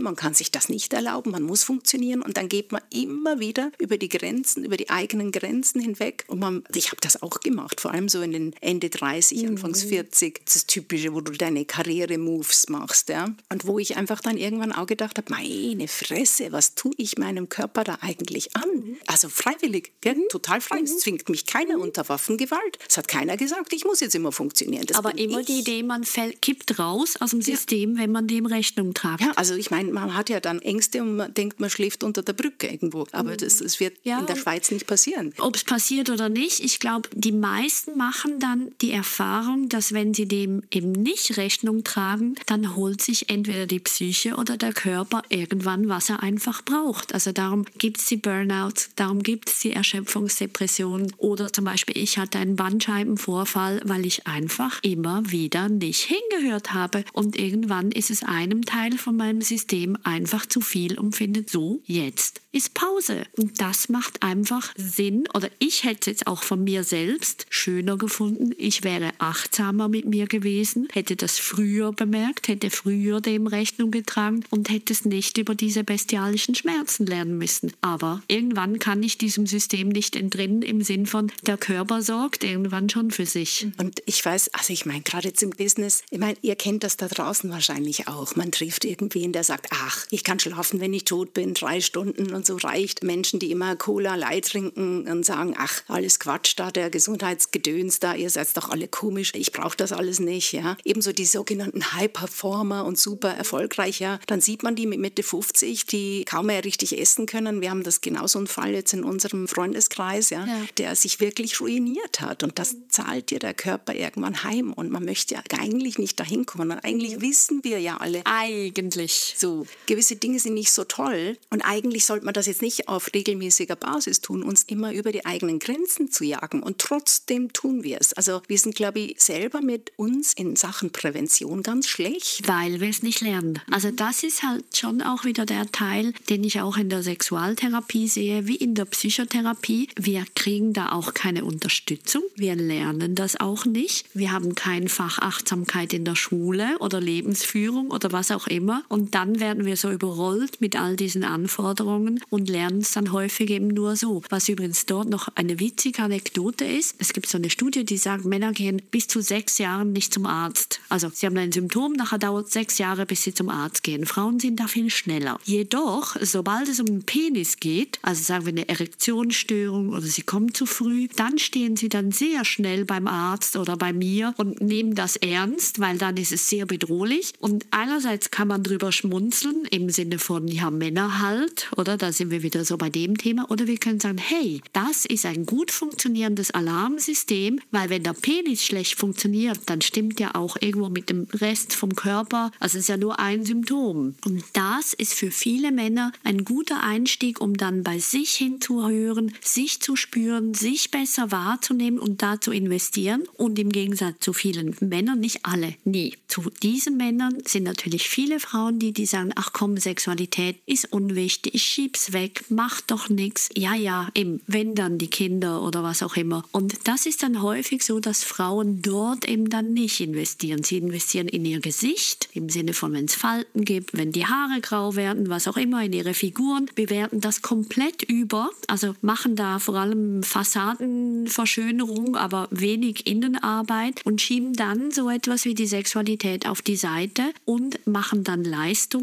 Karriere, man kann sich das nicht erlauben, man muss funktionieren und dann geht man immer wieder über die Grenzen, über die eigenen Grenzen hinweg und man, ich habe das auch gemacht, vor allem so in den Ende 30, mhm. Anfangs 40, das Typische, wo du deine Karriere-Moves machst, ja, und wo ich einfach dann irgendwann auch gedacht habe, meine Fresse, was tue ich meinem Körper da eigentlich an? Mhm. Also freiwillig? Mhm. total frei, es mhm. zwingt mich keiner unter Waffengewalt, es hat keiner gesagt, ich muss jetzt immer funktionieren. Das Aber immer ich. die Idee, man fällt, kippt raus aus dem System, ja. wenn man dem Rechnung tragt. Ja, also ich meine, man hat ja dann Ängste und man denkt, man schläft unter der Brücke irgendwo. Aber das, das wird ja. in der Schweiz nicht passieren. Ob es passiert oder nicht, ich glaube, die meisten machen dann die Erfahrung, dass wenn sie dem eben nicht Rechnung tragen, dann holt sich entweder die Psyche oder der Körper irgendwann, was er einfach braucht. Also darum gibt es die Burnouts, darum gibt es die Erschöpfungsdepression oder zum Beispiel ich hatte einen Bandscheibenvorfall, weil ich einfach immer wieder nicht hingehört habe und irgendwann ist es einem Teil von meinem System System einfach zu viel und findet so, jetzt ist Pause. Und das macht einfach Sinn. Oder ich hätte es jetzt auch von mir selbst schöner gefunden. Ich wäre achtsamer mit mir gewesen, hätte das früher bemerkt, hätte früher dem Rechnung getragen und hätte es nicht über diese bestialischen Schmerzen lernen müssen. Aber irgendwann kann ich diesem System nicht entrinnen im Sinn von, der Körper sorgt irgendwann schon für sich. Und ich weiß, also ich meine, gerade jetzt im Business, ich meine, ihr kennt das da draußen wahrscheinlich auch. Man trifft irgendwen, der sagt, ach, ich kann schlafen, wenn ich tot bin, drei Stunden und so reicht. Menschen, die immer Cola Light trinken und sagen, ach, alles Quatsch da, der Gesundheitsgedöns da, ihr seid doch alle komisch, ich brauche das alles nicht. Ja. Ebenso die sogenannten High-Performer und super erfolgreich, ja. Dann sieht man die mit Mitte 50, die kaum mehr richtig essen können. Wir haben das genauso einen Fall jetzt in unserem Freundeskreis, ja, ja. der sich wirklich ruiniert hat. Und das zahlt dir der Körper irgendwann heim. Und man möchte ja eigentlich nicht dahin kommen. Und eigentlich wissen wir ja alle. Eigentlich. So, gewisse Dinge sind nicht so toll. Und eigentlich sollte man das jetzt nicht auf regelmäßiger Basis tun, uns immer über die eigenen Grenzen zu jagen. Und trotzdem tun wir es. Also wir sind, glaube ich, selber mit uns in Sachen Prävention ganz schlecht. Weil wir es nicht lernen. Also das ist halt schon auch wieder der Teil, den ich auch in der Sexualtherapie sehe, wie in der Psychotherapie. Wir kriegen da auch keine Unterstützung. Wir lernen das auch nicht. Wir haben kein Fach Achtsamkeit in der Schule oder Lebensführung oder was auch immer. Und dann werden wir so überrollt mit all diesen Anforderungen und lernen es dann häufig eben nur so. Was übrigens dort noch eine witzige Anekdote ist, es gibt so eine Studie, die sagt, Männer gehen bis zu sechs Jahren nicht zum Arzt. Also sie haben ein Symptom, nachher dauert sechs Jahre, bis sie zum Arzt gehen. Frauen sind da viel schneller. Jedoch, sobald es um den Penis geht, also sagen wir eine Erektionsstörung oder sie kommen zu früh, dann stehen sie dann sehr schnell beim Arzt oder bei mir und nehmen das ernst, weil dann ist es sehr bedrohlich. Und einerseits kann man drüber schmunzeln im Sinne von, ja, Männer halt, oder? Da sind wir wieder so bei dem Thema. Oder wir können sagen, hey, das ist ein gut funktionierendes Alarmsystem, weil wenn der Penis schlecht funktioniert, dann stimmt ja auch irgendwo mit dem Rest vom Körper. Also es ist ja nur ein Symptom. Und das ist für viele Männer ein guter Einstieg, um dann bei sich hinzuhören, sich zu spüren, sich besser wahrzunehmen und da zu investieren. Und im Gegensatz zu vielen Männern, nicht alle, nie. Zu diesen Männern sind natürlich viele Frauen, die, die sagen, ach komm, Sexualität ist unwichtig, ich schieb's weg, mach doch nichts. Ja, ja, eben, wenn dann die Kinder oder was auch immer. Und das ist dann häufig so, dass Frauen dort eben dann nicht investieren. Sie investieren in ihr Gesicht, im Sinne von, wenn es Falten gibt, wenn die Haare grau werden, was auch immer, in ihre Figuren, bewerten das komplett über, also machen da vor allem Fassadenverschönerung, aber wenig Innenarbeit und schieben dann so etwas wie die Sexualität auf die Seite und machen dann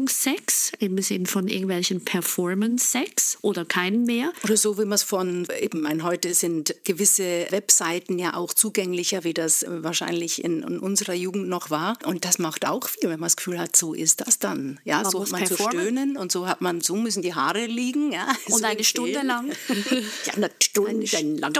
Leistungssex im Sinn von irgendwelchen Performance-Sex oder keinen mehr. Oder so wie man es von, eben, mein, heute sind gewisse Webseiten ja auch zugänglicher, wie das wahrscheinlich in, in unserer Jugend noch war. Und das macht auch viel, wenn man das Gefühl hat, so ist das dann. Ja, man so hat man zu stöhnen und so hat man, so müssen die Haare liegen. Ja, und so eine Stunde lang. [laughs] ja, eine Stunde lang.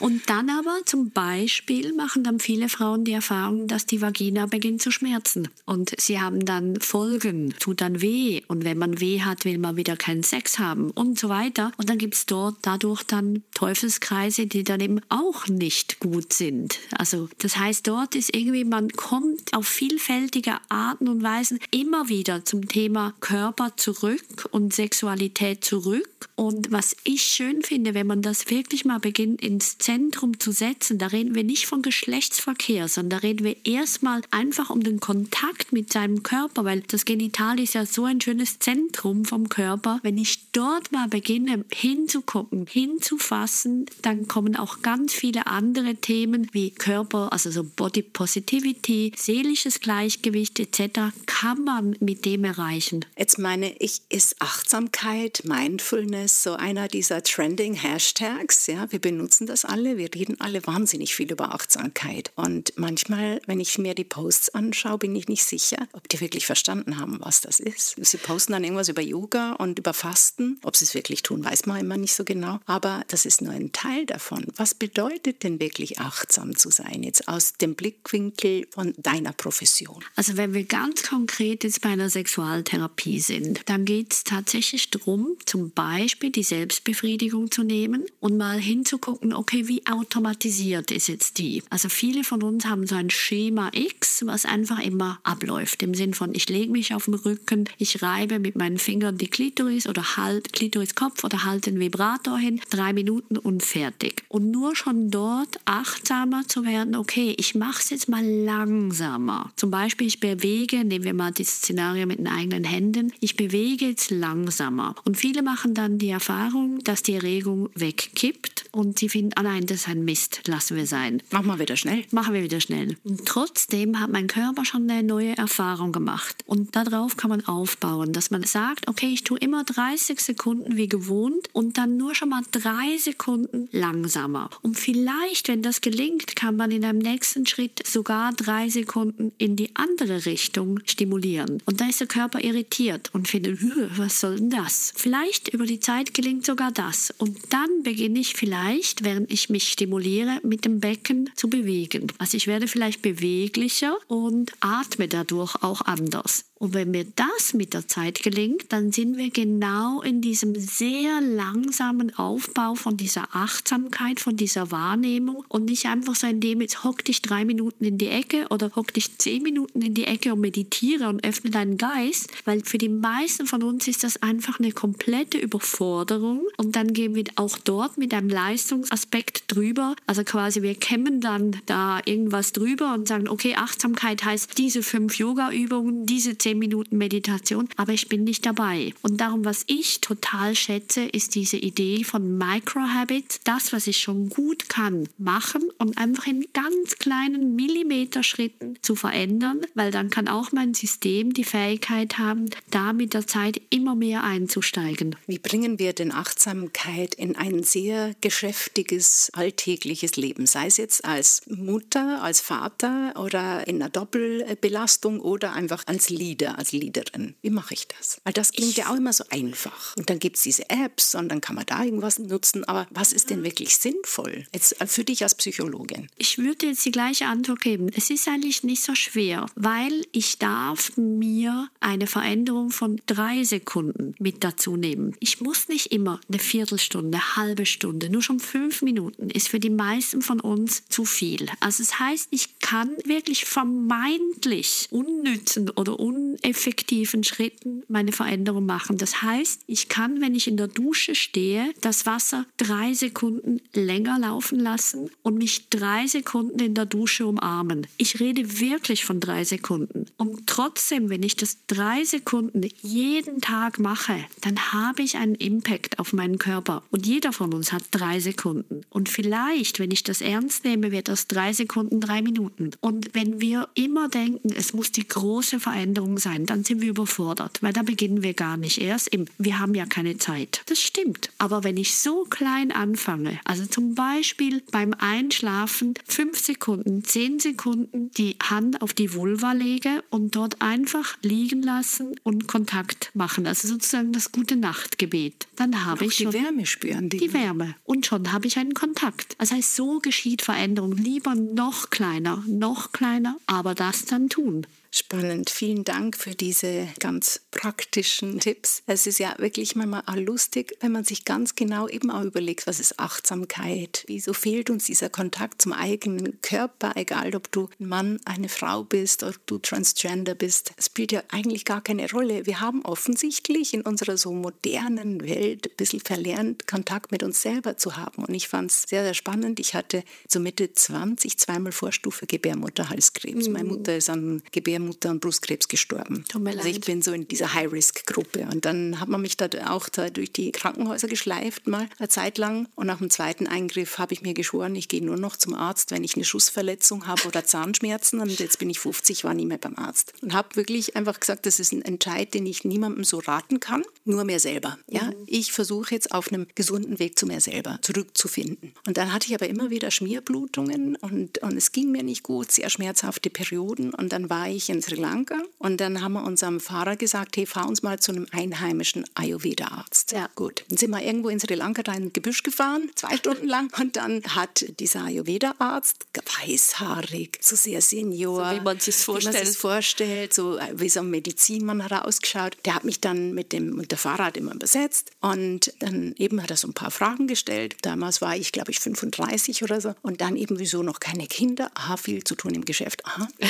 Und dann aber zum Beispiel machen dann viele Frauen die Erfahrung, dass die Vagina beginnt zu schmerzen. Und sie haben dann Folgen, tut dann weh. Und wenn man weh hat, will man wieder keinen Sex haben und so weiter. Und dann gibt es dort dadurch dann Teufelskreise, die dann eben auch nicht gut sind. Also das heißt, dort ist irgendwie, man kommt auf vielfältige Arten und Weisen immer wieder zum Thema Körper zurück und Sexualität zurück. Und was ich schön finde, wenn man das wirklich mal beginnt ins Zentrum zu setzen, da reden wir nicht von Geschlechtsverkehr, sondern da reden wir erstmal einfach um den Kontakt mit seinem Körper, weil das Genital ist ja so ein schönes Zentrum vom Körper. Wenn ich dort mal beginne hinzugucken, hinzufassen, dann kommen auch ganz viele andere Themen wie Körper, also so Body Positivity, seelisches Gleichgewicht etc. kann man mit dem erreichen. Jetzt meine ich, ist Achtsamkeit, Mindfulness so einer dieser trending Hashtags? Ja, wir benutzen das alle, wir reden alle wahnsinnig viel über Achtsamkeit. Und manchmal, wenn ich mir die Posts anschaue, bin ich nicht sicher, ob die wirklich verstanden haben, was das ist. Sie posten dann irgendwas über Yoga und über Fasten. Ob sie es wirklich tun, weiß man immer nicht so genau. Aber das ist nur ein Teil davon. Was bedeutet denn wirklich achtsam zu sein, jetzt aus dem Blickwinkel von deiner Profession? Also wenn wir ganz konkret jetzt bei einer Sexualtherapie sind, dann geht es tatsächlich darum, zum Beispiel die Selbstbefriedigung zu nehmen und mal hinzugucken, okay, wie automatisiert ist jetzt die? Also viele von uns haben so ein Schema X, was einfach immer abläuft. Im Sinn von, ich lege mich auf den im Rücken. Ich reibe mit meinen Fingern die Klitoris oder halt Klitoriskopf oder halt den Vibrator hin. Drei Minuten und fertig. Und nur schon dort achtsamer zu werden, okay, ich mache es jetzt mal langsamer. Zum Beispiel, ich bewege, nehmen wir mal das Szenario mit den eigenen Händen, ich bewege jetzt langsamer. Und viele machen dann die Erfahrung, dass die Erregung wegkippt und sie finden, ah nein, das ist ein Mist, lassen wir sein. Machen wir wieder schnell. Machen wir wieder schnell. Und trotzdem hat mein Körper schon eine neue Erfahrung gemacht. Und darauf kann man aufbauen, dass man sagt, okay, ich tue immer 30 Sekunden wie gewohnt und dann nur schon mal drei Sekunden langsamer. Und vielleicht, wenn das gelingt, kann man in einem nächsten Schritt sogar drei Sekunden in die andere Richtung stimulieren. Und da ist der Körper irritiert und findet, was soll denn das? Vielleicht über die Zeit gelingt sogar das. Und dann beginne ich vielleicht, während ich mich stimuliere, mit dem Becken zu bewegen. Also ich werde vielleicht beweglicher und atme dadurch auch anders. Und wenn mir das mit der Zeit gelingt, dann sind wir genau in diesem sehr langsamen Aufbau von dieser Achtsamkeit, von dieser Wahrnehmung und nicht einfach so, indem jetzt hock dich drei Minuten in die Ecke oder hock dich zehn Minuten in die Ecke und meditiere und öffne deinen Geist, weil für die meisten von uns ist das einfach eine komplette Überforderung und dann gehen wir auch dort mit einem Leistungsaspekt drüber. Also quasi wir kämmen dann da irgendwas drüber und sagen, okay, Achtsamkeit heißt diese fünf Yoga-Übungen, diese 10 Minuten Meditation, aber ich bin nicht dabei. Und darum, was ich total schätze, ist diese Idee von Microhabits, das, was ich schon gut kann, machen und einfach in ganz kleinen Millimeterschritten zu verändern, weil dann kann auch mein System die Fähigkeit haben, da mit der Zeit immer mehr einzusteigen. Wie bringen wir denn Achtsamkeit in ein sehr geschäftiges, alltägliches Leben, sei es jetzt als Mutter, als Vater oder in einer Doppelbelastung oder einfach als Liebe? Leader, als Leaderin? Wie mache ich das? Weil das klingt ich ja auch immer so einfach. Und dann gibt es diese Apps und dann kann man da irgendwas nutzen. Aber was ist denn wirklich sinnvoll? Jetzt äh, für dich als Psychologin. Ich würde jetzt die gleiche Antwort geben. Es ist eigentlich nicht so schwer, weil ich darf mir eine Veränderung von drei Sekunden mit dazu nehmen. Ich muss nicht immer eine Viertelstunde, eine halbe Stunde, nur schon fünf Minuten ist für die meisten von uns zu viel. Also es das heißt, ich kann wirklich vermeintlich unnützen oder un uneffektiven Schritten meine Veränderung machen. Das heißt, ich kann, wenn ich in der Dusche stehe, das Wasser drei Sekunden länger laufen lassen und mich drei Sekunden in der Dusche umarmen. Ich rede wirklich von drei Sekunden. Und trotzdem, wenn ich das drei Sekunden jeden Tag mache, dann habe ich einen Impact auf meinen Körper. Und jeder von uns hat drei Sekunden. Und vielleicht, wenn ich das ernst nehme, wird das drei Sekunden drei Minuten. Und wenn wir immer denken, es muss die große Veränderung Veränderung sein, dann sind wir überfordert, weil da beginnen wir gar nicht erst. Im, wir haben ja keine Zeit. Das stimmt. Aber wenn ich so klein anfange, also zum Beispiel beim Einschlafen fünf Sekunden, zehn Sekunden die Hand auf die Vulva lege und dort einfach liegen lassen und Kontakt machen, also sozusagen das gute Nachtgebet, dann habe ich schon die Wärme spüren. Die, die Wärme und schon habe ich einen Kontakt. Das heißt, so geschieht Veränderung. Lieber noch kleiner, noch kleiner, aber das dann tun. Spannend. Vielen Dank für diese ganz praktischen Tipps. Es ist ja wirklich manchmal auch lustig, wenn man sich ganz genau eben auch überlegt, was ist Achtsamkeit? Wieso fehlt uns dieser Kontakt zum eigenen Körper, egal ob du ein Mann, eine Frau bist, ob du Transgender bist. Es spielt ja eigentlich gar keine Rolle. Wir haben offensichtlich in unserer so modernen Welt ein bisschen verlernt, Kontakt mit uns selber zu haben. Und ich fand es sehr, sehr spannend. Ich hatte so Mitte 20 zweimal Vorstufe Gebärmutterhalskrebs. Mhm. Meine Mutter ist an Gebärmutterhalskrebs Mutter an Brustkrebs gestorben. Tut mir leid. Also ich bin so in dieser High-Risk-Gruppe. Und dann hat man mich da auch da durch die Krankenhäuser geschleift, mal eine Zeit lang. Und nach dem zweiten Eingriff habe ich mir geschworen, ich gehe nur noch zum Arzt, wenn ich eine Schussverletzung habe oder Zahnschmerzen. Und jetzt bin ich 50, war nie mehr beim Arzt. Und habe wirklich einfach gesagt, das ist ein Entscheid, den ich niemandem so raten kann, nur mir selber. Ja? Mhm. Ich versuche jetzt auf einem gesunden Weg zu mir selber zurückzufinden. Und dann hatte ich aber immer wieder Schmierblutungen und, und es ging mir nicht gut, sehr schmerzhafte Perioden. Und dann war ich in Sri Lanka und dann haben wir unserem Fahrer gesagt, hey, fahr uns mal zu einem einheimischen Ayurveda-Arzt. Ja. Gut, dann sind wir irgendwo in Sri Lanka da in ein Gebüsch gefahren, zwei Stunden lang und dann hat dieser Ayurveda-Arzt, weißhaarig, so sehr senior, so wie man sich vorstellt. sich vorstellt, so äh, wie so ein Medizinmann hat er ausgeschaut. Der hat mich dann mit dem mit der Fahrrad immer besetzt und dann eben hat er so ein paar Fragen gestellt. Damals war ich, glaube ich, 35 oder so und dann eben wieso noch keine Kinder, aha, viel zu tun im Geschäft, aha. [laughs]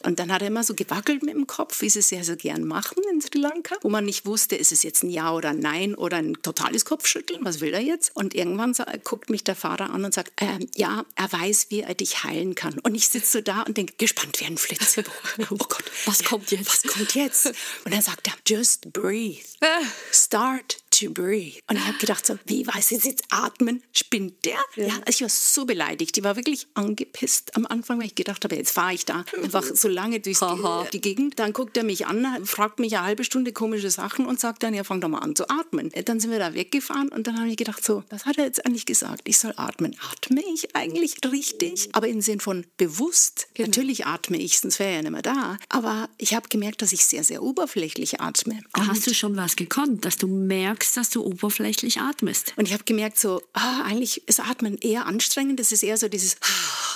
Und dann hat er immer immer so gewackelt mit dem Kopf, wie sie es ja so gern machen in Sri Lanka, wo man nicht wusste, ist es jetzt ein Ja oder ein Nein oder ein totales Kopfschütteln, was will er jetzt? Und irgendwann so, guckt mich der Fahrer an und sagt, äh, ja, er weiß, wie er dich heilen kann. Und ich sitze so da und denke, gespannt wie ein Flitz. [laughs] Oh Gott, was kommt jetzt? Was kommt jetzt? Und dann sagt er, just breathe. Ah. Start to breathe. Und ich habe gedacht, so, wie weiß ich jetzt atmen? Spinnt der? Ja. ja. Also ich war so beleidigt. Ich war wirklich angepisst am Anfang, weil ich gedacht habe, jetzt fahre ich da einfach so lange durch die, die, Gegend. Dann guckt er mich an, fragt mich eine halbe Stunde komische Sachen und sagt dann, ja, fang doch mal an zu atmen. Dann sind wir da weggefahren und dann habe ich gedacht, so, was hat er jetzt eigentlich gesagt? Ich soll atmen. Atme ich eigentlich richtig? Aber im Sinn von bewusst. Genau. Natürlich atme ich, sonst wäre er ja nicht mehr da. Aber ich habe gemerkt, dass ich sehr, sehr oberflächlich atme. Da hast du schon was gekonnt, dass du merkst, merkst, dass du oberflächlich atmest. Und ich habe gemerkt, so, ah, eigentlich ist Atmen eher anstrengend. Das ist eher so dieses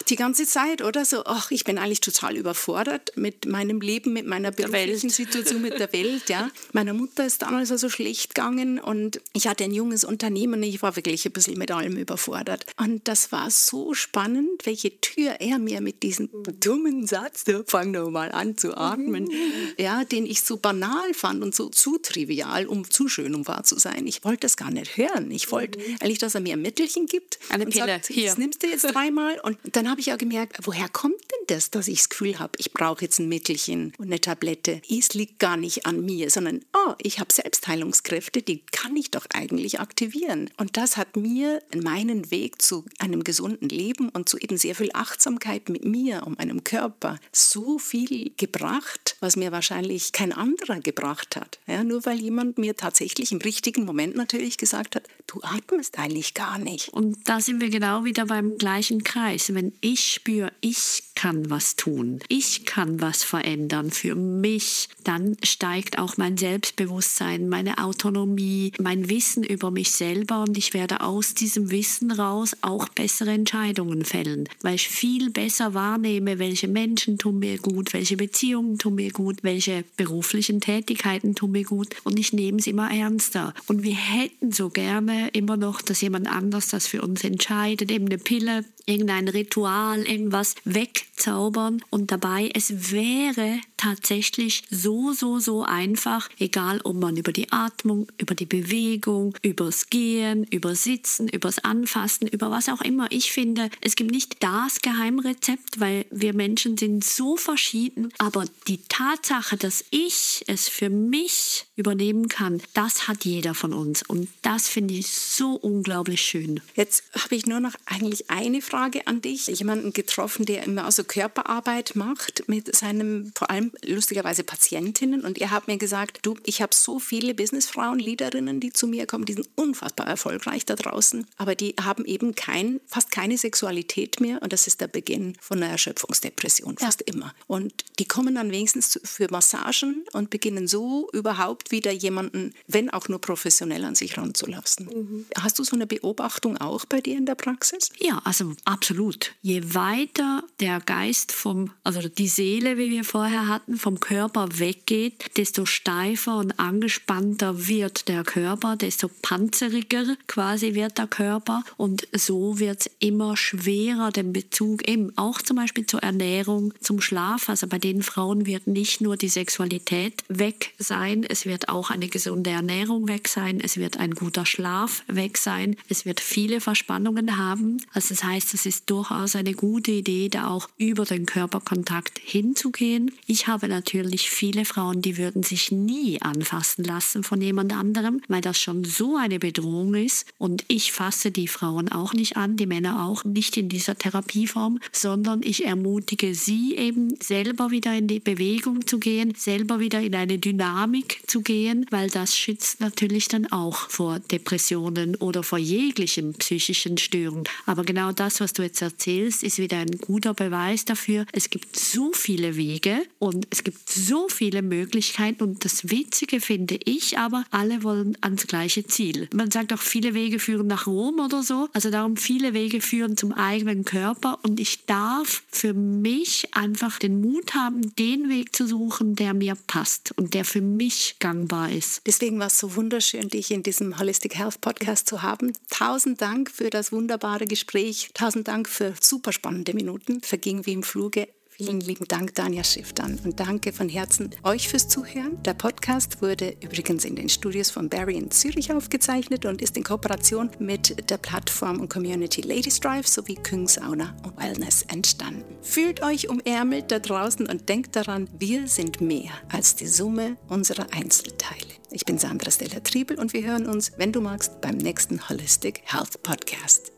die ganze Zeit, oder? So, ach, ich bin eigentlich total überfordert mit meinem Leben, mit meiner beruflichen Situation, mit der Welt. Ja. Meiner Mutter ist damals so also schlecht gegangen und ich hatte ein junges Unternehmen und ich war wirklich ein bisschen mit allem überfordert. Und das war so spannend, welche Tür er mir mit diesem dummen Satz, da fang doch mal an zu atmen, ja, den ich so banal fand und so zu trivial, um zu schön, um wahr zu sein. Ich wollte das gar nicht hören. Ich wollte mhm. eigentlich, dass er mir ein Mittelchen gibt. Eine Pille. Sagt, Hier. Das nimmst du jetzt dreimal. Und dann habe ich ja gemerkt, woher kommt denn das, dass ich das Gefühl habe, ich brauche jetzt ein Mittelchen und eine Tablette. Es liegt gar nicht an mir, sondern, oh, ich habe Selbstheilungskräfte, die kann ich doch eigentlich aktivieren. Und das hat mir meinen Weg zu einem gesunden Leben und zu eben sehr viel Achtsamkeit mit mir und meinem Körper so viel gebracht, was mir wahrscheinlich kein anderer gebracht hat. Ja, nur weil jemand mir tatsächlich im richtigen Moment natürlich gesagt hat, du atmest eigentlich gar nicht. Und da sind wir genau wieder beim gleichen Kreis. Wenn ich spüre, ich kann was tun, ich kann was verändern für mich, dann steigt auch mein Selbstbewusstsein, meine Autonomie, mein Wissen über mich selber und ich werde aus diesem Wissen raus auch bessere Entscheidungen fällen, weil ich viel besser wahrnehme, welche Menschen tun mir gut, welche Beziehungen tun mir gut, welche beruflichen Tätigkeiten tun mir gut und ich nehme es immer ernster. Und wir hätten so gerne immer noch, dass jemand anders das für uns entscheidet, eben eine Pille, irgendein Ritual, irgendwas wegzaubern. Und dabei, es wäre tatsächlich so, so, so einfach, egal ob man über die Atmung, über die Bewegung, übers Gehen, übers Sitzen, übers Anfassen, über was auch immer. Ich finde, es gibt nicht das Geheimrezept, weil wir Menschen sind so verschieden. Aber die Tatsache, dass ich es für mich übernehmen kann, das hat jeder von uns. Und das finde ich so unglaublich schön. Jetzt habe ich nur noch eigentlich eine Frage an dich. Jemanden getroffen, der immer also Körperarbeit macht mit seinem, vor allem lustigerweise Patientinnen. Und ihr habt mir gesagt, du, ich habe so viele Businessfrauen, Leaderinnen, die zu mir kommen, die sind unfassbar erfolgreich da draußen, aber die haben eben kein, fast keine Sexualität mehr. Und das ist der Beginn von einer Erschöpfungsdepression, fast ja. immer. Und die kommen dann wenigstens für Massagen und beginnen so überhaupt wieder jemanden, wenn auch nur professionell an sich ranzulassen. Mhm. Hast du so eine Beobachtung auch bei dir in der Praxis? Ja, also absolut. Je weiter der Geist vom, also die Seele, wie wir vorher hatten, vom Körper weggeht, desto steifer und angespannter wird der Körper, desto panzeriger quasi wird der Körper und so wird es immer schwerer, den Bezug eben auch zum Beispiel zur Ernährung, zum Schlaf. Also bei den Frauen wird nicht nur die Sexualität weg sein, es wird auch eine gesunde Ernährung weg sein, es wird ein guter Schlaf weg sein, es wird viele Verspannungen haben. Also das heißt, es ist durchaus eine gute Idee, da auch über den Körperkontakt hinzugehen. Ich habe natürlich viele Frauen, die würden sich nie anfassen lassen von jemand anderem, weil das schon so eine Bedrohung ist. Und ich fasse die Frauen auch nicht an, die Männer auch nicht in dieser Therapieform, sondern ich ermutige sie eben selber wieder in die Bewegung zu gehen, selber wieder in eine Dynamik zu gehen, weil das schützt natürlich dann auch vor Depressionen oder vor jeglichen psychischen Störungen. Aber genau das, was du jetzt erzählst, ist wieder ein guter Beweis dafür. Es gibt so viele Wege und es gibt so viele Möglichkeiten und das Witzige finde ich aber, alle wollen ans gleiche Ziel. Man sagt auch, viele Wege führen nach Rom oder so. Also darum, viele Wege führen zum eigenen Körper und ich darf für mich einfach den Mut haben, den Weg zu suchen, der mir passt und der für mich gangbar ist. Deswegen war es so wunderschön, dich in diesem Holistic Health Podcast zu haben. Tausend Dank für das wunderbare Gespräch. Tausend Dank für super spannende Minuten. Verging wie im Fluge. Vielen lieben Dank, Danja Schifftan. Und danke von Herzen euch fürs Zuhören. Der Podcast wurde übrigens in den Studios von Barry in Zürich aufgezeichnet und ist in Kooperation mit der Plattform und Community Ladies Drive sowie Küng Sauna und Wellness entstanden. Fühlt euch umärmelt da draußen und denkt daran, wir sind mehr als die Summe unserer Einzelteile. Ich bin Sandra Stella Triebel und wir hören uns, wenn du magst, beim nächsten Holistic Health Podcast.